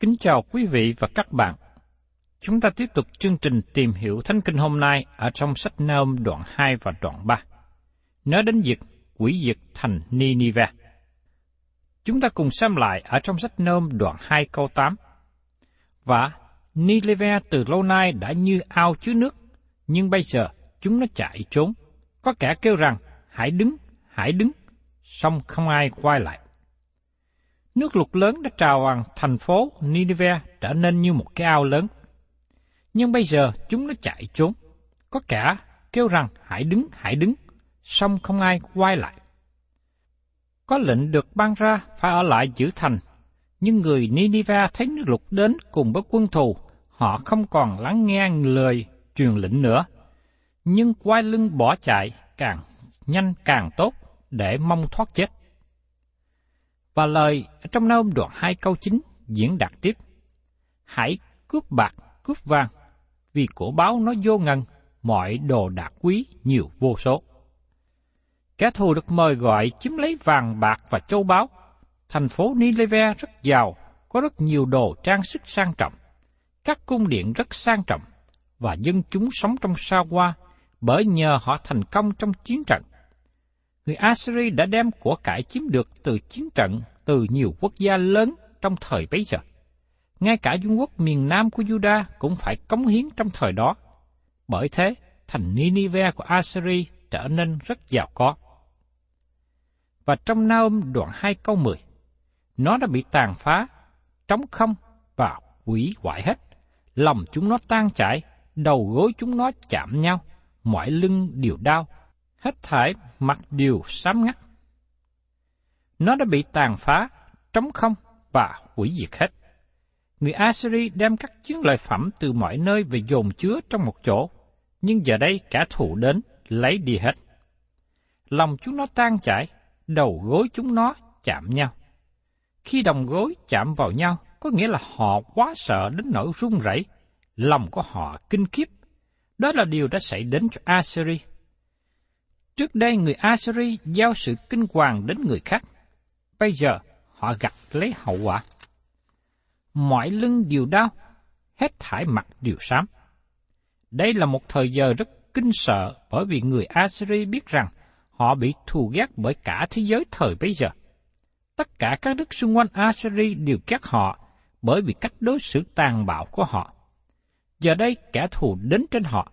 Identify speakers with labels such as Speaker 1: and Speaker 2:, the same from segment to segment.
Speaker 1: Kính chào quý vị và các bạn. Chúng ta tiếp tục chương trình tìm hiểu Thánh Kinh hôm nay ở trong sách Naum đoạn 2 và đoạn 3. Nói đến việc quỷ diệt thành Ninive. Chúng ta cùng xem lại ở trong sách Naum đoạn 2 câu 8. Và Ninive từ lâu nay đã như ao chứa nước, nhưng bây giờ chúng nó chạy trốn. Có kẻ kêu rằng, hãy đứng, hãy đứng, song không ai quay lại. Nước lụt lớn đã trào vào thành phố Nineveh trở nên như một cái ao lớn. Nhưng bây giờ chúng nó chạy trốn. Có cả kêu rằng hãy đứng, hãy đứng, song không ai quay lại. Có lệnh được ban ra phải ở lại giữ thành, nhưng người Nineveh thấy nước lụt đến cùng với quân thù, họ không còn lắng nghe lời truyền lệnh nữa, nhưng quay lưng bỏ chạy càng nhanh càng tốt để mong thoát chết. Và lời trong nôm đoạn 2 câu 9 diễn đạt tiếp. Hãy cướp bạc, cướp vàng, vì của báo nó vô ngân, mọi đồ đạc quý nhiều vô số. Kẻ thù được mời gọi chiếm lấy vàng bạc và châu báu. Thành phố Nineveh rất giàu, có rất nhiều đồ trang sức sang trọng. Các cung điện rất sang trọng, và dân chúng sống trong sa hoa bởi nhờ họ thành công trong chiến trận người Assyri đã đem của cải chiếm được từ chiến trận từ nhiều quốc gia lớn trong thời bấy giờ. Ngay cả vương quốc miền Nam của Juda cũng phải cống hiến trong thời đó. Bởi thế, thành Ninive của Assyri trở nên rất giàu có. Và trong Naum đoạn 2 câu 10, nó đã bị tàn phá, trống không và quỷ hoại hết. Lòng chúng nó tan chảy, đầu gối chúng nó chạm nhau, mọi lưng đều đau, hết thải mặt đều sám ngắt. Nó đã bị tàn phá, trống không và hủy diệt hết. Người Assyri đem các chiến lợi phẩm từ mọi nơi về dồn chứa trong một chỗ, nhưng giờ đây cả thù đến lấy đi hết. Lòng chúng nó tan chảy, đầu gối chúng nó chạm nhau. Khi đồng gối chạm vào nhau, có nghĩa là họ quá sợ đến nỗi run rẩy, lòng của họ kinh khiếp. Đó là điều đã xảy đến cho Assyri Trước đây người Assyri giao sự kinh hoàng đến người khác. Bây giờ họ gặt lấy hậu quả. Mọi lưng đều đau, hết thải mặt đều xám. Đây là một thời giờ rất kinh sợ bởi vì người Assyri biết rằng họ bị thù ghét bởi cả thế giới thời bấy giờ. Tất cả các nước xung quanh Assyri đều ghét họ bởi vì cách đối xử tàn bạo của họ. Giờ đây kẻ thù đến trên họ.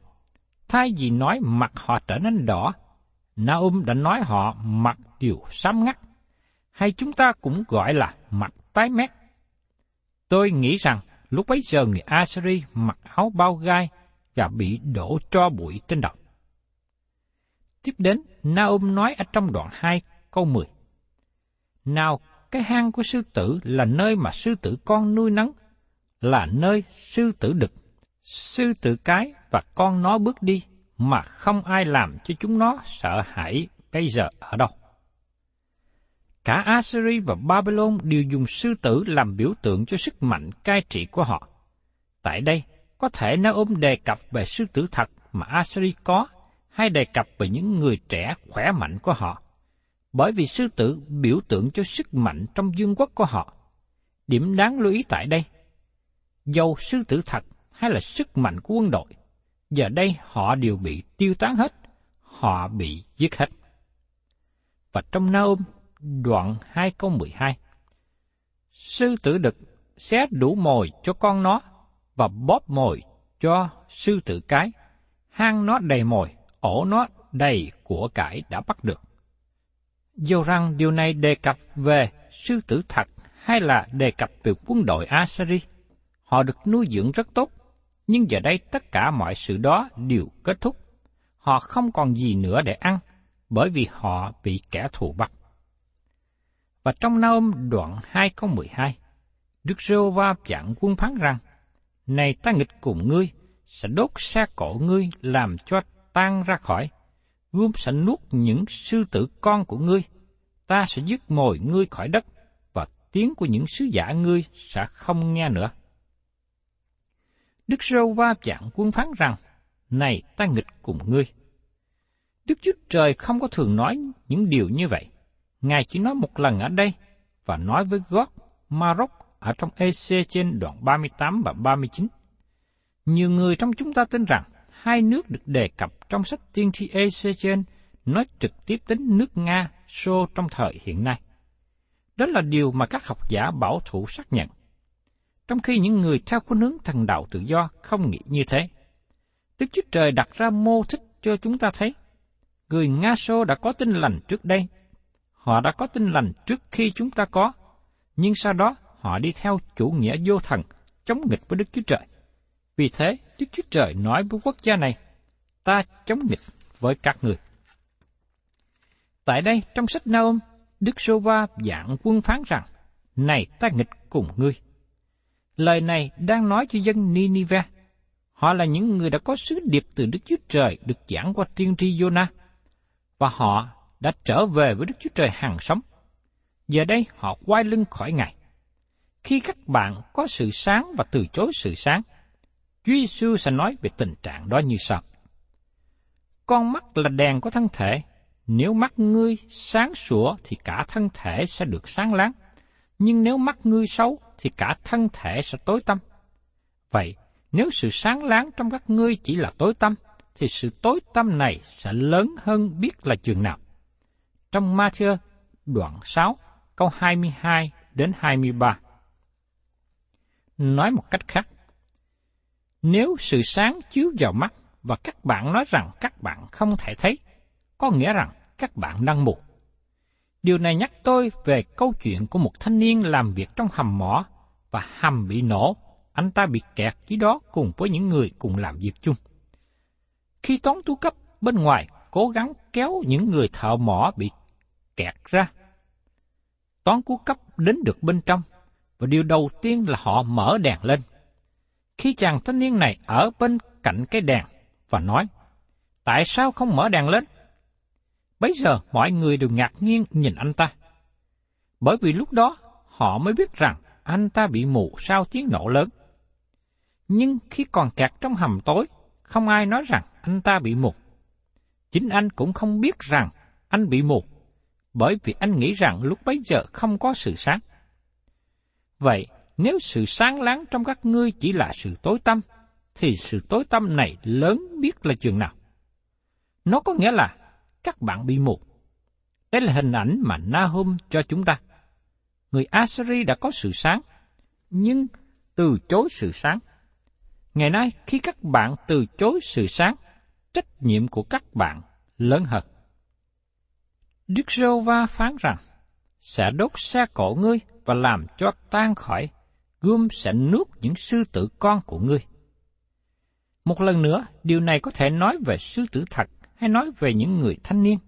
Speaker 1: Thay vì nói mặt họ trở nên đỏ, Naum đã nói họ mặt điều xám ngắt, hay chúng ta cũng gọi là mặt tái mét. Tôi nghĩ rằng lúc bấy giờ người Assyri mặc áo bao gai và bị đổ tro bụi trên đầu. Tiếp đến, Naum nói ở trong đoạn 2 câu 10. Nào, cái hang của sư tử là nơi mà sư tử con nuôi nấng, là nơi sư tử đực, sư tử cái và con nó bước đi, mà không ai làm cho chúng nó sợ hãi bây giờ ở đâu. Cả Assyria và Babylon đều dùng sư tử làm biểu tượng cho sức mạnh cai trị của họ. Tại đây, có thể nó ôm đề cập về sư tử thật mà Assyria có, hay đề cập về những người trẻ khỏe mạnh của họ. Bởi vì sư tử biểu tượng cho sức mạnh trong dương quốc của họ. Điểm đáng lưu ý tại đây, dầu sư tử thật hay là sức mạnh của quân đội, giờ đây họ đều bị tiêu tán hết, họ bị giết hết. Và trong Naum, đoạn 2 câu 12, Sư tử đực xé đủ mồi cho con nó và bóp mồi cho sư tử cái, hang nó đầy mồi, ổ nó đầy của cải đã bắt được. Dù rằng điều này đề cập về sư tử thật hay là đề cập về quân đội Assyri, họ được nuôi dưỡng rất tốt, nhưng giờ đây tất cả mọi sự đó đều kết thúc. Họ không còn gì nữa để ăn, bởi vì họ bị kẻ thù bắt. Và trong Naum đoạn 2 câu 12, Đức Rô Va chặn quân phán rằng, Này ta nghịch cùng ngươi, sẽ đốt xe cổ ngươi làm cho tan ra khỏi, gươm sẽ nuốt những sư tử con của ngươi, ta sẽ dứt mồi ngươi khỏi đất, và tiếng của những sứ giả ngươi sẽ không nghe nữa. Đức Rô Va chạm quân phán rằng, Này ta nghịch cùng ngươi. Đức Chúa Trời không có thường nói những điều như vậy. Ngài chỉ nói một lần ở đây, và nói với Gót, Maroc ở trong EC trên đoạn 38 và 39. Nhiều người trong chúng ta tin rằng hai nước được đề cập trong sách tiên tri EC trên nói trực tiếp đến nước Nga, Xô trong thời hiện nay. Đó là điều mà các học giả bảo thủ xác nhận trong khi những người theo khuynh hướng thần đạo tự do không nghĩ như thế. Đức Chúa Trời đặt ra mô thích cho chúng ta thấy. Người Nga Xô đã có tin lành trước đây. Họ đã có tin lành trước khi chúng ta có. Nhưng sau đó họ đi theo chủ nghĩa vô thần, chống nghịch với Đức Chúa Trời. Vì thế, Đức Chúa Trời nói với quốc gia này, ta chống nghịch với các người. Tại đây, trong sách Naum, Đức Sô Va dạng quân phán rằng, Này ta nghịch cùng ngươi. Lời này đang nói cho dân Ninive. Họ là những người đã có sứ điệp từ Đức Chúa Trời được giảng qua tiên tri Jonah. Và họ đã trở về với Đức Chúa Trời hàng sống. Giờ đây họ quay lưng khỏi Ngài. Khi các bạn có sự sáng và từ chối sự sáng, Chúa Giêsu sẽ nói về tình trạng đó như sau. Con mắt là đèn của thân thể, nếu mắt ngươi sáng sủa thì cả thân thể sẽ được sáng láng nhưng nếu mắt ngươi xấu thì cả thân thể sẽ tối tăm. Vậy, nếu sự sáng láng trong các ngươi chỉ là tối tăm, thì sự tối tăm này sẽ lớn hơn biết là chừng nào. Trong Matthew đoạn 6, câu 22 đến 23. Nói một cách khác, nếu sự sáng chiếu vào mắt và các bạn nói rằng các bạn không thể thấy, có nghĩa rằng các bạn đang mù. Điều này nhắc tôi về câu chuyện của một thanh niên làm việc trong hầm mỏ và hầm bị nổ, anh ta bị kẹt dưới đó cùng với những người cùng làm việc chung. Khi toán tu cấp bên ngoài cố gắng kéo những người thợ mỏ bị kẹt ra, toán cứu cấp đến được bên trong, và điều đầu tiên là họ mở đèn lên. Khi chàng thanh niên này ở bên cạnh cái đèn và nói, tại sao không mở đèn lên? Bấy giờ mọi người đều ngạc nhiên nhìn anh ta. Bởi vì lúc đó họ mới biết rằng anh ta bị mù sau tiếng nổ lớn. Nhưng khi còn kẹt trong hầm tối, không ai nói rằng anh ta bị mù. Chính anh cũng không biết rằng anh bị mù, bởi vì anh nghĩ rằng lúc bấy giờ không có sự sáng. Vậy, nếu sự sáng láng trong các ngươi chỉ là sự tối tâm, thì sự tối tâm này lớn biết là chừng nào. Nó có nghĩa là các bạn bị mù. Đây là hình ảnh mà Nahum cho chúng ta. Người Assyri đã có sự sáng, nhưng từ chối sự sáng. Ngày nay, khi các bạn từ chối sự sáng, trách nhiệm của các bạn lớn hơn. Đức Rô Va phán rằng, sẽ đốt xe cổ ngươi và làm cho tan khỏi, gươm sẽ nuốt những sư tử con của ngươi. Một lần nữa, điều này có thể nói về sư tử thật hay nói về những người thanh niên.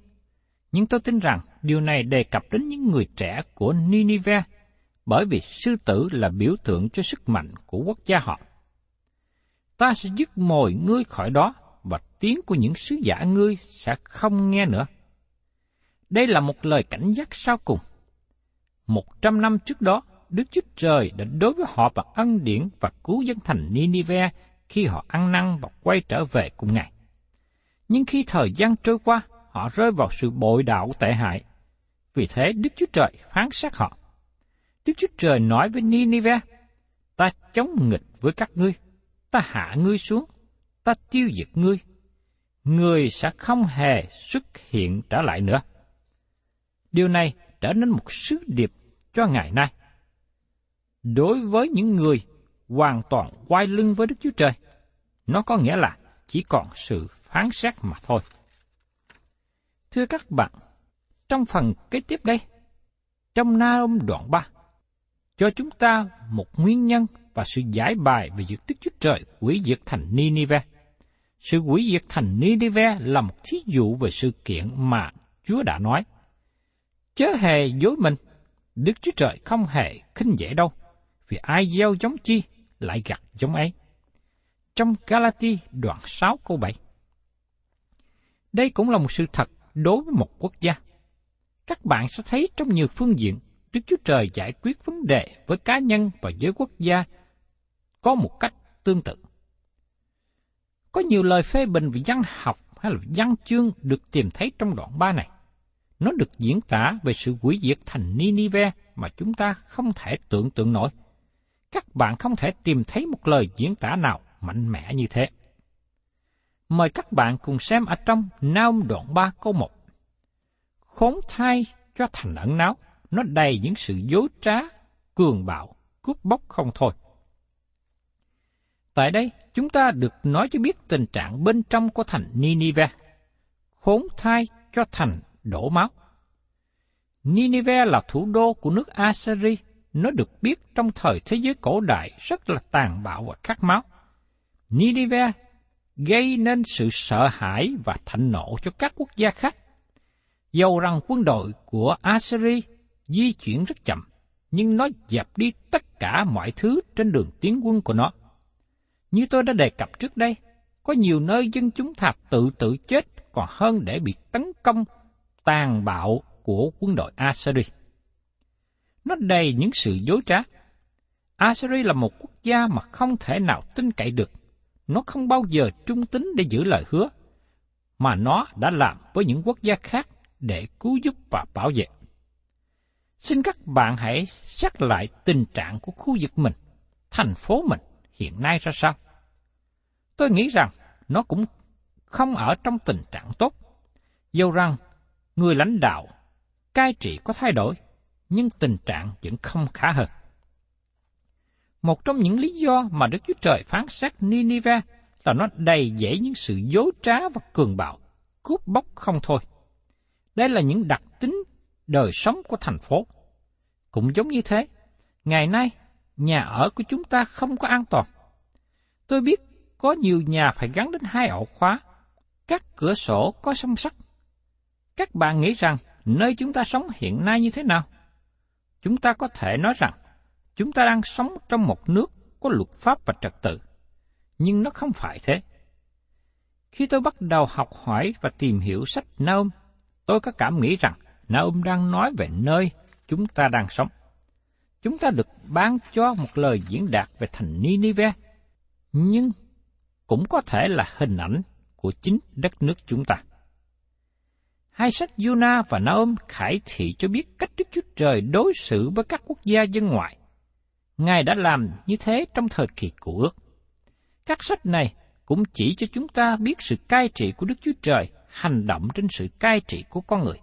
Speaker 1: Nhưng tôi tin rằng điều này đề cập đến những người trẻ của Ninive, bởi vì sư tử là biểu tượng cho sức mạnh của quốc gia họ. Ta sẽ dứt mồi ngươi khỏi đó, và tiếng của những sứ giả ngươi sẽ không nghe nữa. Đây là một lời cảnh giác sau cùng. Một trăm năm trước đó, Đức Chúa Trời đã đối với họ bằng ân điển và cứu dân thành Ninive khi họ ăn năn và quay trở về cùng Ngài. Nhưng khi thời gian trôi qua, họ rơi vào sự bội đạo tệ hại. Vì thế Đức Chúa Trời phán xét họ. Đức Chúa Trời nói với Ninive, ta chống nghịch với các ngươi, ta hạ ngươi xuống, ta tiêu diệt ngươi, ngươi sẽ không hề xuất hiện trở lại nữa. Điều này trở nên một sứ điệp cho ngày nay. Đối với những người hoàn toàn quay lưng với Đức Chúa Trời, nó có nghĩa là chỉ còn sự phán xét mà thôi. Thưa các bạn, trong phần kế tiếp đây, trong Na ôm đoạn 3, cho chúng ta một nguyên nhân và sự giải bài về việc Đức Chúa Trời quỷ diệt thành Ninive. Sự quỷ diệt thành Ninive là một thí dụ về sự kiện mà Chúa đã nói. Chớ hề dối mình, Đức Chúa Trời không hề khinh dễ đâu, vì ai gieo giống chi lại gặt giống ấy. Trong Galati đoạn 6 câu 7 đây cũng là một sự thật đối với một quốc gia. Các bạn sẽ thấy trong nhiều phương diện, Đức Chúa Trời giải quyết vấn đề với cá nhân và với quốc gia có một cách tương tự. Có nhiều lời phê bình về văn học hay là văn chương được tìm thấy trong đoạn 3 này. Nó được diễn tả về sự hủy diệt thành Ninive mà chúng ta không thể tưởng tượng nổi. Các bạn không thể tìm thấy một lời diễn tả nào mạnh mẽ như thế. Mời các bạn cùng xem ở trong Naum đoạn 3 câu 1. Khốn thai cho thành ẩn náu, nó đầy những sự dối trá, cường bạo, cướp bóc không thôi. Tại đây, chúng ta được nói cho biết tình trạng bên trong của thành Ninive. Khốn thai cho thành đổ máu. Ninive là thủ đô của nước Assyri, nó được biết trong thời thế giới cổ đại rất là tàn bạo và khát máu. Ninive gây nên sự sợ hãi và thạnh nộ cho các quốc gia khác. Dầu rằng quân đội của Assyri di chuyển rất chậm, nhưng nó dẹp đi tất cả mọi thứ trên đường tiến quân của nó. Như tôi đã đề cập trước đây, có nhiều nơi dân chúng thà tự tử chết còn hơn để bị tấn công tàn bạo của quân đội Assyri. Nó đầy những sự dối trá. Assyri là một quốc gia mà không thể nào tin cậy được. Nó không bao giờ trung tín để giữ lời hứa, mà nó đã làm với những quốc gia khác để cứu giúp và bảo vệ. Xin các bạn hãy xác lại tình trạng của khu vực mình, thành phố mình hiện nay ra sao. Tôi nghĩ rằng nó cũng không ở trong tình trạng tốt. Dẫu rằng người lãnh đạo, cai trị có thay đổi, nhưng tình trạng vẫn không khá hơn. Một trong những lý do mà Đức Chúa Trời phán xét Ninive là nó đầy dẫy những sự dối trá và cường bạo, cướp bóc không thôi. Đây là những đặc tính đời sống của thành phố. Cũng giống như thế, ngày nay, nhà ở của chúng ta không có an toàn. Tôi biết có nhiều nhà phải gắn đến hai ổ khóa, các cửa sổ có song sắt. Các bạn nghĩ rằng nơi chúng ta sống hiện nay như thế nào? Chúng ta có thể nói rằng chúng ta đang sống trong một nước có luật pháp và trật tự, nhưng nó không phải thế. Khi tôi bắt đầu học hỏi và tìm hiểu sách Naum, tôi có cảm nghĩ rằng Naum đang nói về nơi chúng ta đang sống. Chúng ta được ban cho một lời diễn đạt về thành Ninive, nhưng cũng có thể là hình ảnh của chính đất nước chúng ta. Hai sách Yuna và Naum khải thị cho biết cách Đức Chúa Trời đối xử với các quốc gia dân ngoại. Ngài đã làm như thế trong thời kỳ của ước. Các sách này cũng chỉ cho chúng ta biết sự cai trị của Đức Chúa Trời hành động trên sự cai trị của con người.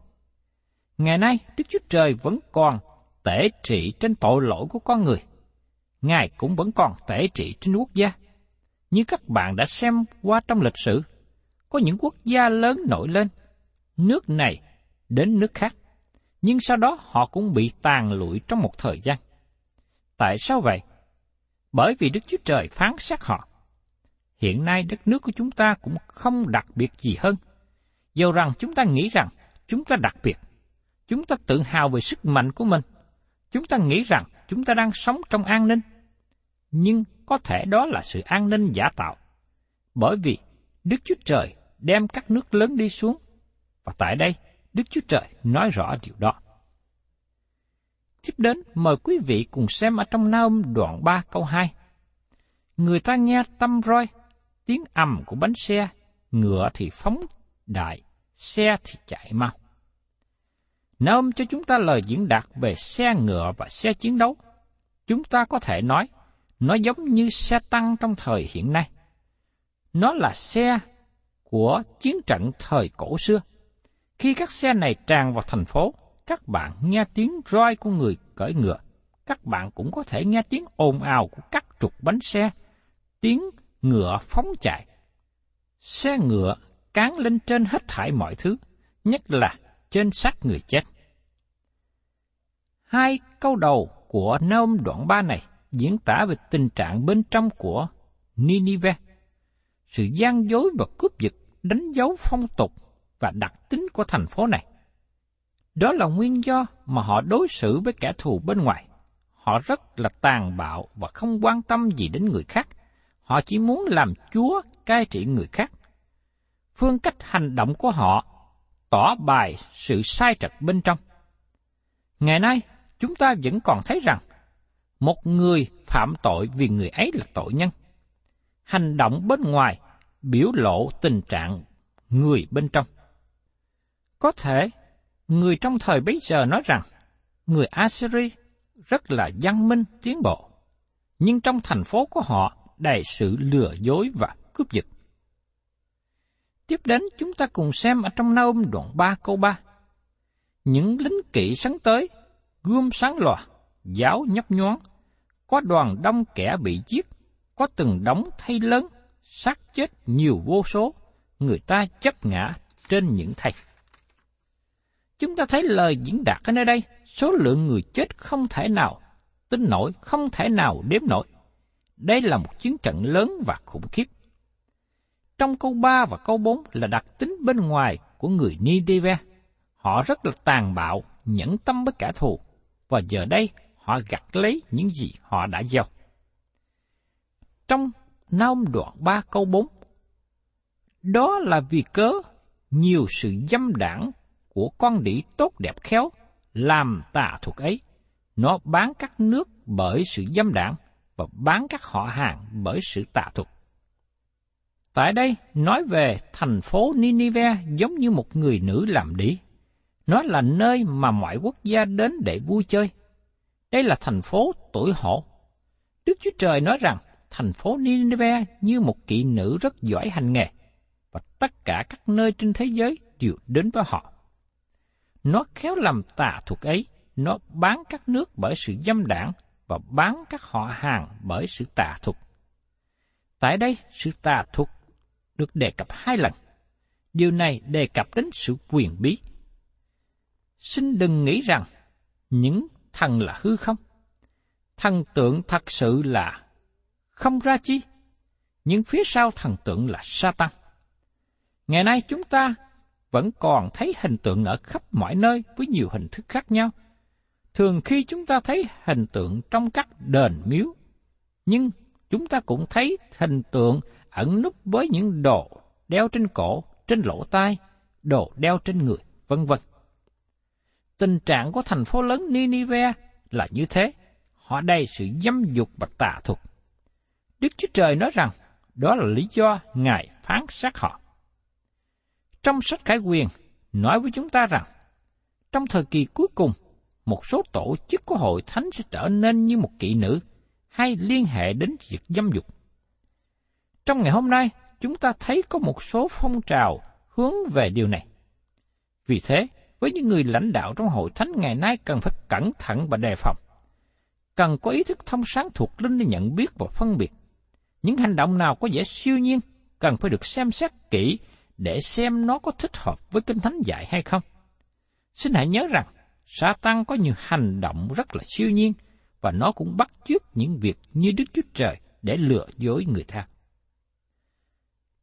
Speaker 1: Ngày nay, Đức Chúa Trời vẫn còn tể trị trên tội lỗi của con người. Ngài cũng vẫn còn tể trị trên quốc gia. Như các bạn đã xem qua trong lịch sử, có những quốc gia lớn nổi lên, nước này đến nước khác, nhưng sau đó họ cũng bị tàn lụi trong một thời gian. Tại sao vậy? Bởi vì Đức Chúa Trời phán xét họ. Hiện nay đất nước của chúng ta cũng không đặc biệt gì hơn. Dầu rằng chúng ta nghĩ rằng chúng ta đặc biệt, chúng ta tự hào về sức mạnh của mình, chúng ta nghĩ rằng chúng ta đang sống trong an ninh. Nhưng có thể đó là sự an ninh giả tạo. Bởi vì Đức Chúa Trời đem các nước lớn đi xuống. Và tại đây, Đức Chúa Trời nói rõ điều đó. Tiếp đến, mời quý vị cùng xem ở trong Naum đoạn 3 câu 2. Người ta nghe tâm roi, tiếng ầm của bánh xe, ngựa thì phóng đại, xe thì chạy mau. Naum cho chúng ta lời diễn đạt về xe ngựa và xe chiến đấu. Chúng ta có thể nói, nó giống như xe tăng trong thời hiện nay. Nó là xe của chiến trận thời cổ xưa. Khi các xe này tràn vào thành phố, các bạn nghe tiếng roi của người cởi ngựa. Các bạn cũng có thể nghe tiếng ồn ào của các trục bánh xe, tiếng ngựa phóng chạy. Xe ngựa cán lên trên hết thải mọi thứ, nhất là trên xác người chết. Hai câu đầu của Naum đoạn 3 này diễn tả về tình trạng bên trong của Ninive. Sự gian dối và cướp giật đánh dấu phong tục và đặc tính của thành phố này. Đó là nguyên do mà họ đối xử với kẻ thù bên ngoài. Họ rất là tàn bạo và không quan tâm gì đến người khác. Họ chỉ muốn làm chúa cai trị người khác. Phương cách hành động của họ tỏ bài sự sai trật bên trong. Ngày nay, chúng ta vẫn còn thấy rằng một người phạm tội vì người ấy là tội nhân. Hành động bên ngoài biểu lộ tình trạng người bên trong. Có thể, người trong thời bấy giờ nói rằng, người Assyri rất là văn minh tiến bộ, nhưng trong thành phố của họ đầy sự lừa dối và cướp giật. Tiếp đến chúng ta cùng xem ở trong Naum đoạn 3 câu 3. Những lính kỵ sắn tới, gươm sáng lòa, giáo nhấp nhoáng, có đoàn đông kẻ bị giết, có từng đóng thay lớn, xác chết nhiều vô số, người ta chấp ngã trên những thay. Chúng ta thấy lời diễn đạt ở nơi đây, số lượng người chết không thể nào tính nổi, không thể nào đếm nổi. Đây là một chiến trận lớn và khủng khiếp. Trong câu 3 và câu 4 là đặc tính bên ngoài của người Nineveh. Họ rất là tàn bạo, nhẫn tâm với kẻ thù, và giờ đây họ gặt lấy những gì họ đã gieo. Trong Naum đoạn 3 câu 4 Đó là vì cớ nhiều sự dâm đảng của con đĩ tốt đẹp khéo làm tà thuật ấy. Nó bán các nước bởi sự dâm đảng và bán các họ hàng bởi sự tà thuật. Tại đây nói về thành phố Ninive giống như một người nữ làm đĩ. Nó là nơi mà mọi quốc gia đến để vui chơi. Đây là thành phố tuổi hổ. Đức Chúa Trời nói rằng thành phố Nineveh như một kỵ nữ rất giỏi hành nghề, và tất cả các nơi trên thế giới đều đến với họ. Nó khéo làm tà thuật ấy, nó bán các nước bởi sự dâm đảng và bán các họ hàng bởi sự tà thuật. Tại đây, sự tà thuật được đề cập hai lần. Điều này đề cập đến sự quyền bí. Xin đừng nghĩ rằng những thần là hư không. Thần tượng thật sự là không ra chi, nhưng phía sau thần tượng là Satan. Ngày nay chúng ta vẫn còn thấy hình tượng ở khắp mọi nơi với nhiều hình thức khác nhau. Thường khi chúng ta thấy hình tượng trong các đền miếu, nhưng chúng ta cũng thấy hình tượng ẩn núp với những đồ đeo trên cổ, trên lỗ tai, đồ đeo trên người, vân vân. Tình trạng của thành phố lớn Ninive là như thế, họ đầy sự dâm dục và tà thuật. Đức Chúa Trời nói rằng đó là lý do Ngài phán xét họ. Trong sách Khải Quyền nói với chúng ta rằng trong thời kỳ cuối cùng, một số tổ chức của hội thánh sẽ trở nên như một kỵ nữ hay liên hệ đến việc dâm dục. Trong ngày hôm nay, chúng ta thấy có một số phong trào hướng về điều này. Vì thế, với những người lãnh đạo trong hội thánh ngày nay cần phải cẩn thận và đề phòng. cần có ý thức thông sáng thuộc linh để nhận biết và phân biệt. Những hành động nào có vẻ siêu nhiên cần phải được xem xét kỹ để xem nó có thích hợp với Kinh Thánh dạy hay không. Xin hãy nhớ rằng, Satan có nhiều hành động rất là siêu nhiên và nó cũng bắt chước những việc như Đức Chúa Trời để lừa dối người ta.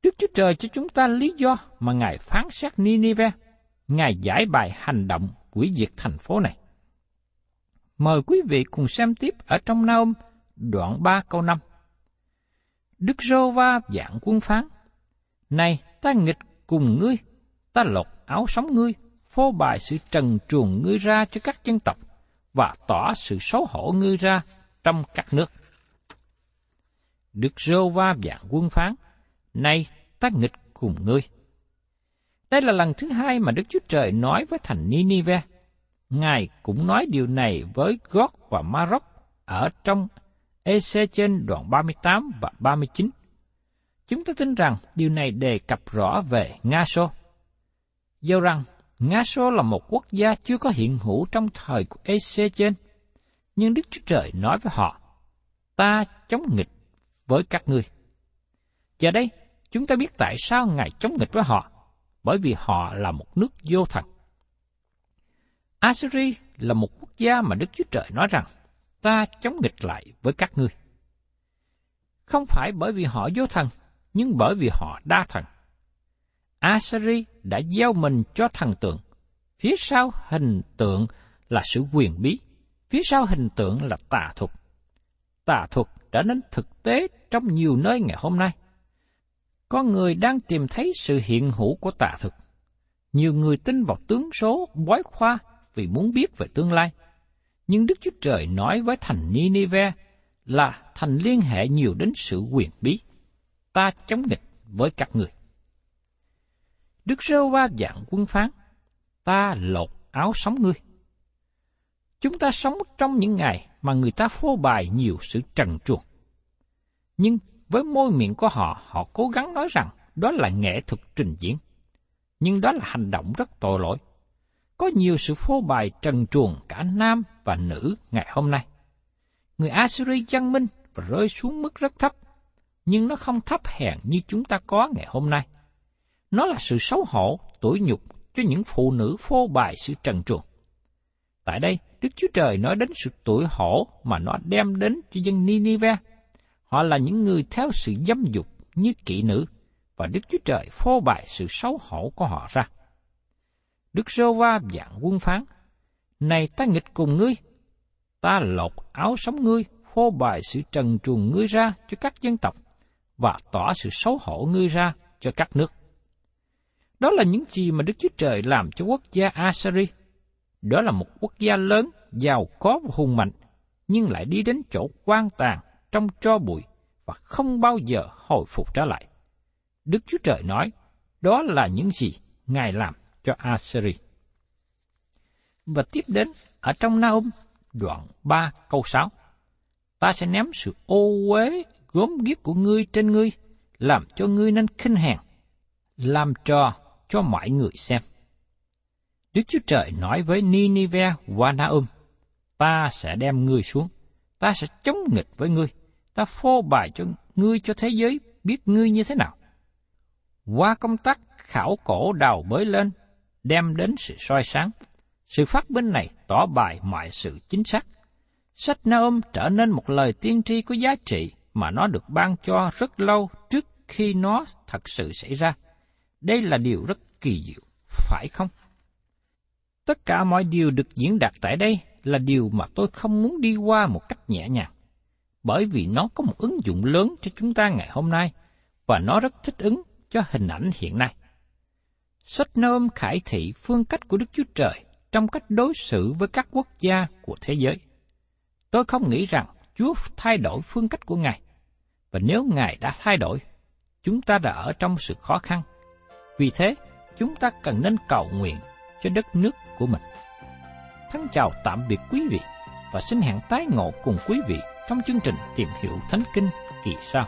Speaker 1: Đức Chúa Trời cho chúng ta lý do mà Ngài phán xét Ninive. Ngài giải bài hành động quỷ diệt thành phố này. Mời quý vị cùng xem tiếp ở trong Naum đoạn 3 câu 5. Đức Rô Va dạng quân phán, này ta nghịch cùng ngươi, ta lột áo sống ngươi, phô bày sự trần truồng ngươi ra cho các dân tộc, và tỏ sự xấu hổ ngươi ra trong các nước. Đức Rô Va dạng quân phán, Này ta nghịch cùng ngươi. Đây là lần thứ hai mà Đức Chúa Trời nói với thành Ninive. Ngài cũng nói điều này với Gót và Maroc ở trong EC trên đoạn 38 và 39. Chúng ta tin rằng điều này đề cập rõ về Nga Sô. Do rằng Nga Sô là một quốc gia chưa có hiện hữu trong thời của EC trên, nhưng Đức Chúa Trời nói với họ, ta chống nghịch với các ngươi. Giờ đây, chúng ta biết tại sao Ngài chống nghịch với họ, bởi vì họ là một nước vô thần. Assyri là một quốc gia mà Đức Chúa Trời nói rằng, ta chống nghịch lại với các ngươi. Không phải bởi vì họ vô thần, nhưng bởi vì họ đa thần. Asari đã giao mình cho thần tượng. Phía sau hình tượng là sự quyền bí, phía sau hình tượng là tà thuật. Tà thuật trở nên thực tế trong nhiều nơi ngày hôm nay. Có người đang tìm thấy sự hiện hữu của tà thuật. Nhiều người tin vào tướng số, bói khoa vì muốn biết về tương lai. Nhưng Đức Chúa Trời nói với thành Ninive là thành liên hệ nhiều đến sự quyền bí. Ta chống nghịch với các người. Đức Rêu Va dạng quân phán, ta lột áo sống ngươi. Chúng ta sống trong những ngày mà người ta phô bày nhiều sự trần truồng. Nhưng với môi miệng của họ, họ cố gắng nói rằng đó là nghệ thuật trình diễn. Nhưng đó là hành động rất tội lỗi. Có nhiều sự phô bày trần truồng cả nam và nữ ngày hôm nay. Người Assyri văn minh và rơi xuống mức rất thấp, nhưng nó không thấp hèn như chúng ta có ngày hôm nay. Nó là sự xấu hổ, tủi nhục cho những phụ nữ phô bày sự trần truồng. Tại đây, Đức Chúa Trời nói đến sự tủi hổ mà nó đem đến cho dân Ninive. Họ là những người theo sự dâm dục như kỵ nữ, và Đức Chúa Trời phô bày sự xấu hổ của họ ra. Đức Rô Va dạng quân phán, Này ta nghịch cùng ngươi, ta lột áo sống ngươi, phô bày sự trần truồng ngươi ra cho các dân tộc, và tỏ sự xấu hổ ngươi ra cho các nước. Đó là những gì mà Đức Chúa Trời làm cho quốc gia Assyri. Đó là một quốc gia lớn, giàu có và hùng mạnh, nhưng lại đi đến chỗ quan tàn trong tro bụi và không bao giờ hồi phục trở lại. Đức Chúa Trời nói, đó là những gì Ngài làm cho Assyri. Và tiếp đến ở trong Naum đoạn 3 câu 6. Ta sẽ ném sự ô uế gốm ghiếc của ngươi trên ngươi, làm cho ngươi nên khinh hèn, làm trò cho mọi người xem. Đức Chúa Trời nói với Ninive và Naum, ta sẽ đem ngươi xuống, ta sẽ chống nghịch với ngươi, ta phô bày cho ngươi cho thế giới biết ngươi như thế nào. Qua công tác khảo cổ đào bới lên, đem đến sự soi sáng. Sự phát minh này tỏ bài mọi sự chính xác. Sách Naum trở nên một lời tiên tri có giá trị mà nó được ban cho rất lâu trước khi nó thật sự xảy ra. Đây là điều rất kỳ diệu, phải không? Tất cả mọi điều được diễn đạt tại đây là điều mà tôi không muốn đi qua một cách nhẹ nhàng, bởi vì nó có một ứng dụng lớn cho chúng ta ngày hôm nay, và nó rất thích ứng cho hình ảnh hiện nay. Sách nôm khải thị phương cách của Đức Chúa Trời trong cách đối xử với các quốc gia của thế giới. Tôi không nghĩ rằng Chúa thay đổi phương cách của Ngài, và nếu Ngài đã thay đổi, chúng ta đã ở trong sự khó khăn. Vì thế, chúng ta cần nên cầu nguyện cho đất nước của mình. Thân chào tạm biệt quý vị và xin hẹn tái ngộ cùng quý vị trong chương trình tìm hiểu Thánh Kinh kỳ sau.